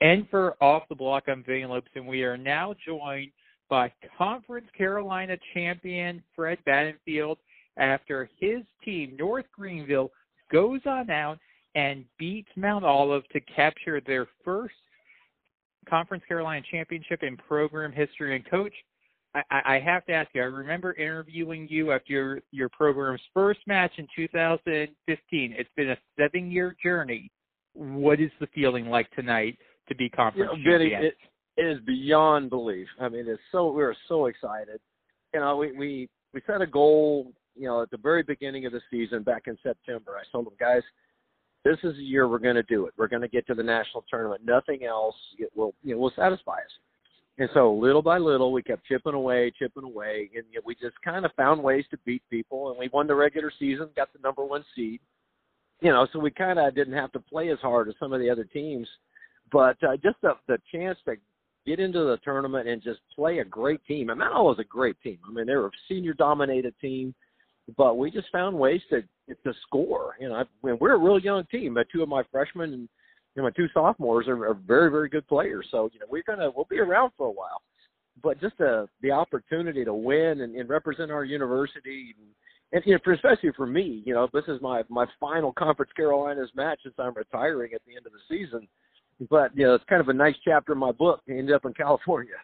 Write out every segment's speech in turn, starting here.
And for Off the Block, I'm Van Lopes, and we are now joined by Conference Carolina champion Fred Battenfield after his team, North Greenville, goes on out and beats Mount Olive to capture their first Conference Carolina championship in program history. And coach, I, I have to ask you, I remember interviewing you after your, your program's first match in 2015. It's been a seven year journey. What is the feeling like tonight to be conference you know, Vinny. It, it is beyond belief. I mean, it's so we're so excited. You know, we we we set a goal. You know, at the very beginning of the season, back in September, I told them, guys, this is the year we're going to do it. We're going to get to the national tournament. Nothing else will you know will satisfy us. And so little by little, we kept chipping away, chipping away, and you know, we just kind of found ways to beat people. And we won the regular season, got the number one seed. You know, so we kind of didn't have to play as hard as some of the other teams, but uh, just the the chance to get into the tournament and just play a great team. And Mount Olive was a great team. I mean, they were a senior dominated team, but we just found ways to to score. You know, I, I mean, we're a real young team. But two of my freshmen and you know, my two sophomores are, are very, very good players. So, you know, we're gonna we'll be around for a while. But just the the opportunity to win and, and represent our university and, and you know, for, especially for me, you know, this is my my final Conference Carolinas match since I'm retiring at the end of the season. But you know, it's kind of a nice chapter in my book to end up in California.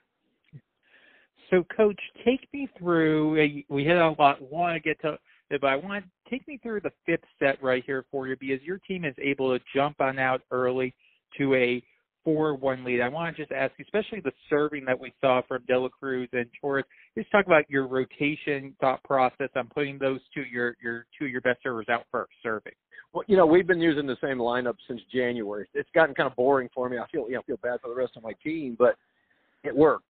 So, Coach, take me through. Uh, we hit a lot. Want to get to but I want to take me through the fifth set right here for you because your team is able to jump on out early to a 4-1 lead. I want to just ask, especially the serving that we saw from Dela Cruz and Torres. Just talk about your rotation thought process on putting those two your your two of your best servers out first serving. Well, you know, we've been using the same lineup since January. It's gotten kind of boring for me. I feel you know, I feel bad for the rest of my team, but it worked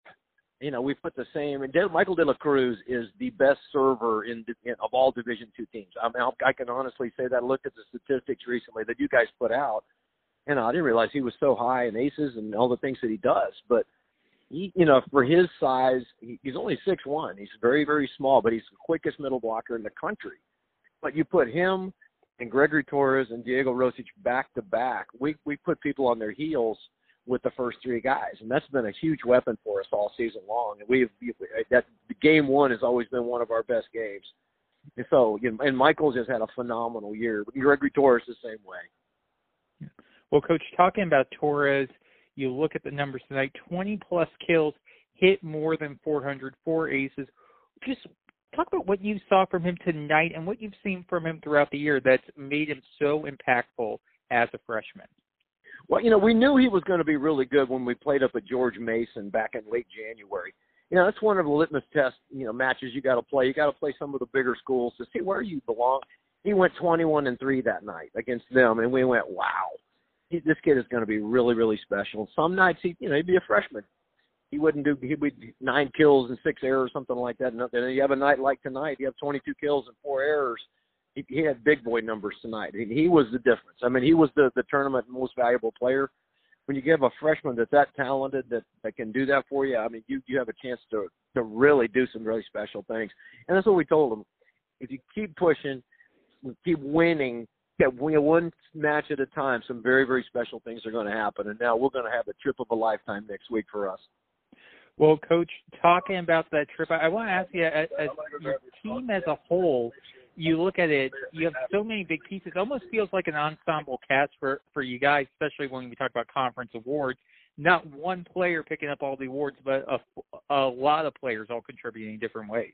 you know, we put the same. And De, Michael De La Cruz is the best server in, in of all Division two teams. I mean, I can honestly say that. I looked at the statistics recently that you guys put out, and I didn't realize he was so high in aces and all the things that he does. But he, you know, for his size, he, he's only six one. He's very very small, but he's the quickest middle blocker in the country. But you put him and Gregory Torres and Diego Rosich back to back. We we put people on their heels with the first three guys, and that's been a huge weapon for us all season long. And we've that game one has always been one of our best games. And so, you know, and Michael's just had a phenomenal year. Gregory Torres the same way. Well, Coach, talking about Torres, you look at the numbers tonight: 20 plus kills, hit more than 400, four aces. Just talk about what you saw from him tonight and what you've seen from him throughout the year that's made him so impactful as a freshman. Well, you know, we knew he was going to be really good when we played up at George Mason back in late January. You know, that's one of the litmus test, you know, matches you got to play. You got to play some of the bigger schools to see where you belong. He went 21 and 3 that night against them and we went, "Wow. He, this kid is going to be really really special." Some nights he, you know, he'd be a freshman. He wouldn't do he'd be 9 kills and 6 errors something like that. And then you have a night like tonight, you have 22 kills and 4 errors he, he had big boy numbers tonight. He, he was the difference. I mean, he was the the tournament most valuable player. When you give a freshman that's that talented that that can do that for you, I mean, you you have a chance to to really do some really special things. And that's what we told him. If you keep pushing, keep winning, get one match at a time, some very very special things are going to happen. And now we're going to have a trip of a lifetime next week for us. Well, Coach, talking about that trip, I want to ask you, as, as your team as a whole, you look at it, you have so many big pieces. It almost feels like an ensemble cast for for you guys, especially when we talk about conference awards. Not one player picking up all the awards, but a, a lot of players all contributing in different ways.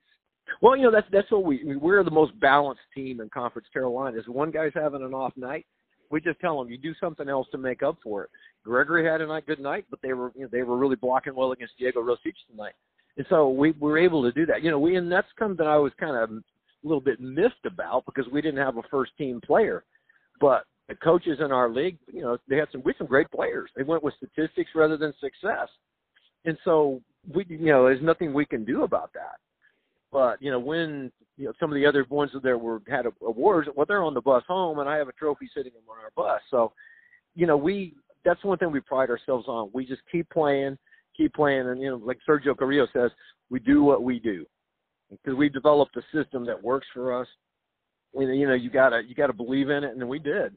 Well, you know that's that's what we we're the most balanced team in Conference Carolina. Is one guy's having an off night, we just tell him you do something else to make up for it. Gregory had a night, good night, but they were you know, they were really blocking well against Diego Rosich tonight, and so we were able to do that. You know, we and that's something I was kind of a little bit missed about because we didn't have a first team player. But the coaches in our league, you know, they had some we had some great players. They went with statistics rather than success. And so we you know, there's nothing we can do about that. But, you know, when you know some of the other ones that there were had awards, well they're on the bus home and I have a trophy sitting on our bus. So, you know, we that's one thing we pride ourselves on. We just keep playing, keep playing and you know, like Sergio Carrillo says, we do what we do because we've developed a system that works for us. You know, you gotta you gotta believe in it, and we did.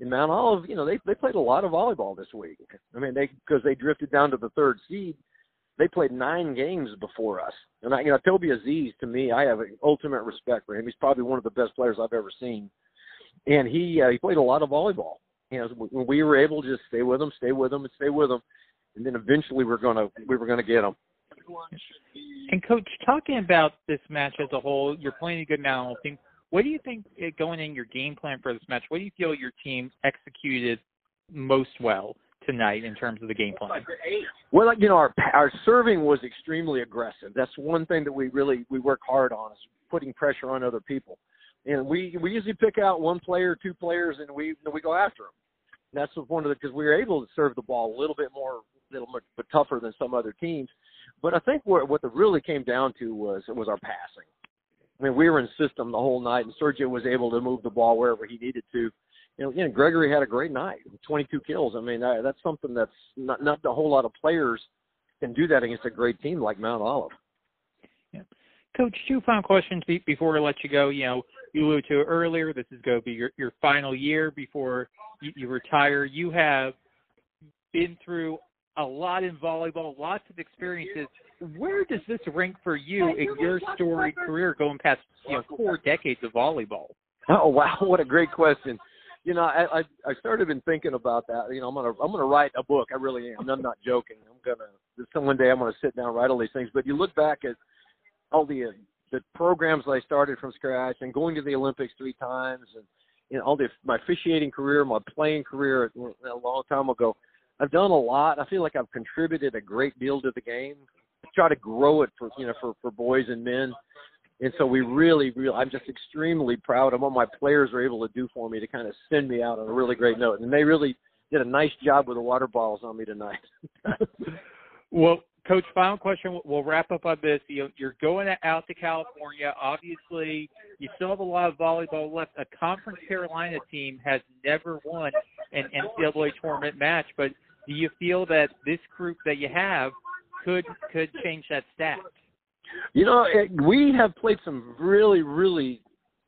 in Mount Olive, you know, they they played a lot of volleyball this week. I mean, they because they drifted down to the third seed, they played nine games before us. And I, you know, Toby Aziz to me, I have ultimate respect for him. He's probably one of the best players I've ever seen, and he uh, he played a lot of volleyball. You know, when we were able to just stay with him, stay with him, and stay with him, and then eventually we're gonna we were gonna get him. And coach, talking about this match as a whole, you're playing a good Olive team. What do you think eh, going in your game plan for this match? What do you feel your team executed most well tonight in terms of the game plan? Well, you know, our our serving was extremely aggressive. That's one thing that we really we work hard on is putting pressure on other people. And we we usually pick out one player, two players, and we and we go after them. that's one of the because we were able to serve the ball a little bit more, a little but tougher than some other teams. But I think what what it really came down to was was our passing. I mean, we were in system the whole night, and Sergio was able to move the ball wherever he needed to. You know, again, Gregory had a great night, 22 kills. I mean, that, that's something that's not not a whole lot of players can do that against a great team like Mount Olive. Yeah. Coach, two final questions before I let you go. You know, you alluded to earlier, this is going to be your, your final year before you, you retire. You have been through a lot in volleyball, lots of experiences where does this rank for you in your storied career going past you know four decades of volleyball? Oh wow, what a great question. You know, I I, I started been thinking about that. You know, I'm gonna I'm gonna write a book. I really am. I'm not joking. I'm gonna some one day I'm gonna sit down and write all these things. But you look back at all the uh, the programs I started from scratch and going to the Olympics three times and you know all the my officiating career, my playing career a long time ago. I've done a lot. I feel like I've contributed a great deal to the game I try to grow it for you know for for boys and men. And so we really, really, I'm just extremely proud of what my players were able to do for me to kind of send me out on a really great note. And they really did a nice job with the water bottles on me tonight. well, Coach, final question. We'll wrap up on this. You're going out to California. Obviously, you still have a lot of volleyball left. A Conference Carolina team has never won an NCAA tournament match, but do you feel that this group that you have could could change that stat. You know, it, we have played some really, really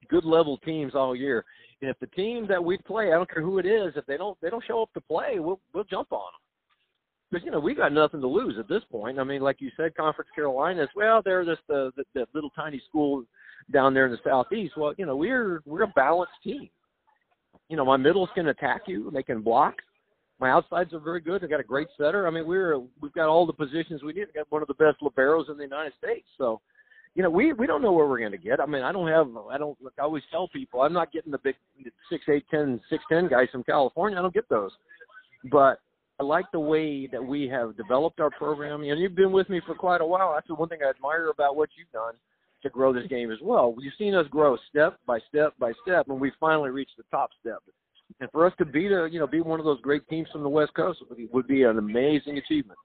good level teams all year. And if the team that we play, I don't care who it is, if they don't they don't show up to play, we'll we'll jump on them. Because you know we got nothing to lose at this point. I mean, like you said, Conference Carolinas. Well, they're just the, the the little tiny school down there in the southeast. Well, you know we're we're a balanced team. You know, my middles can attack you; they can block my outsides are very good. I got a great setter. I mean, we're we've got all the positions we need. We got one of the best liberos in the United States. So, you know, we we don't know where we're going to get. I mean, I don't have. I don't. I always tell people I'm not getting the big six eight ten six ten guys from California. I don't get those. But I like the way that we have developed our program. And you've been with me for quite a while. That's the one thing I admire about what you've done to grow this game as well. You've seen us grow step by step by step, and we finally reached the top step and for us to beat a you know be one of those great teams from the West Coast would be, would be an amazing achievement.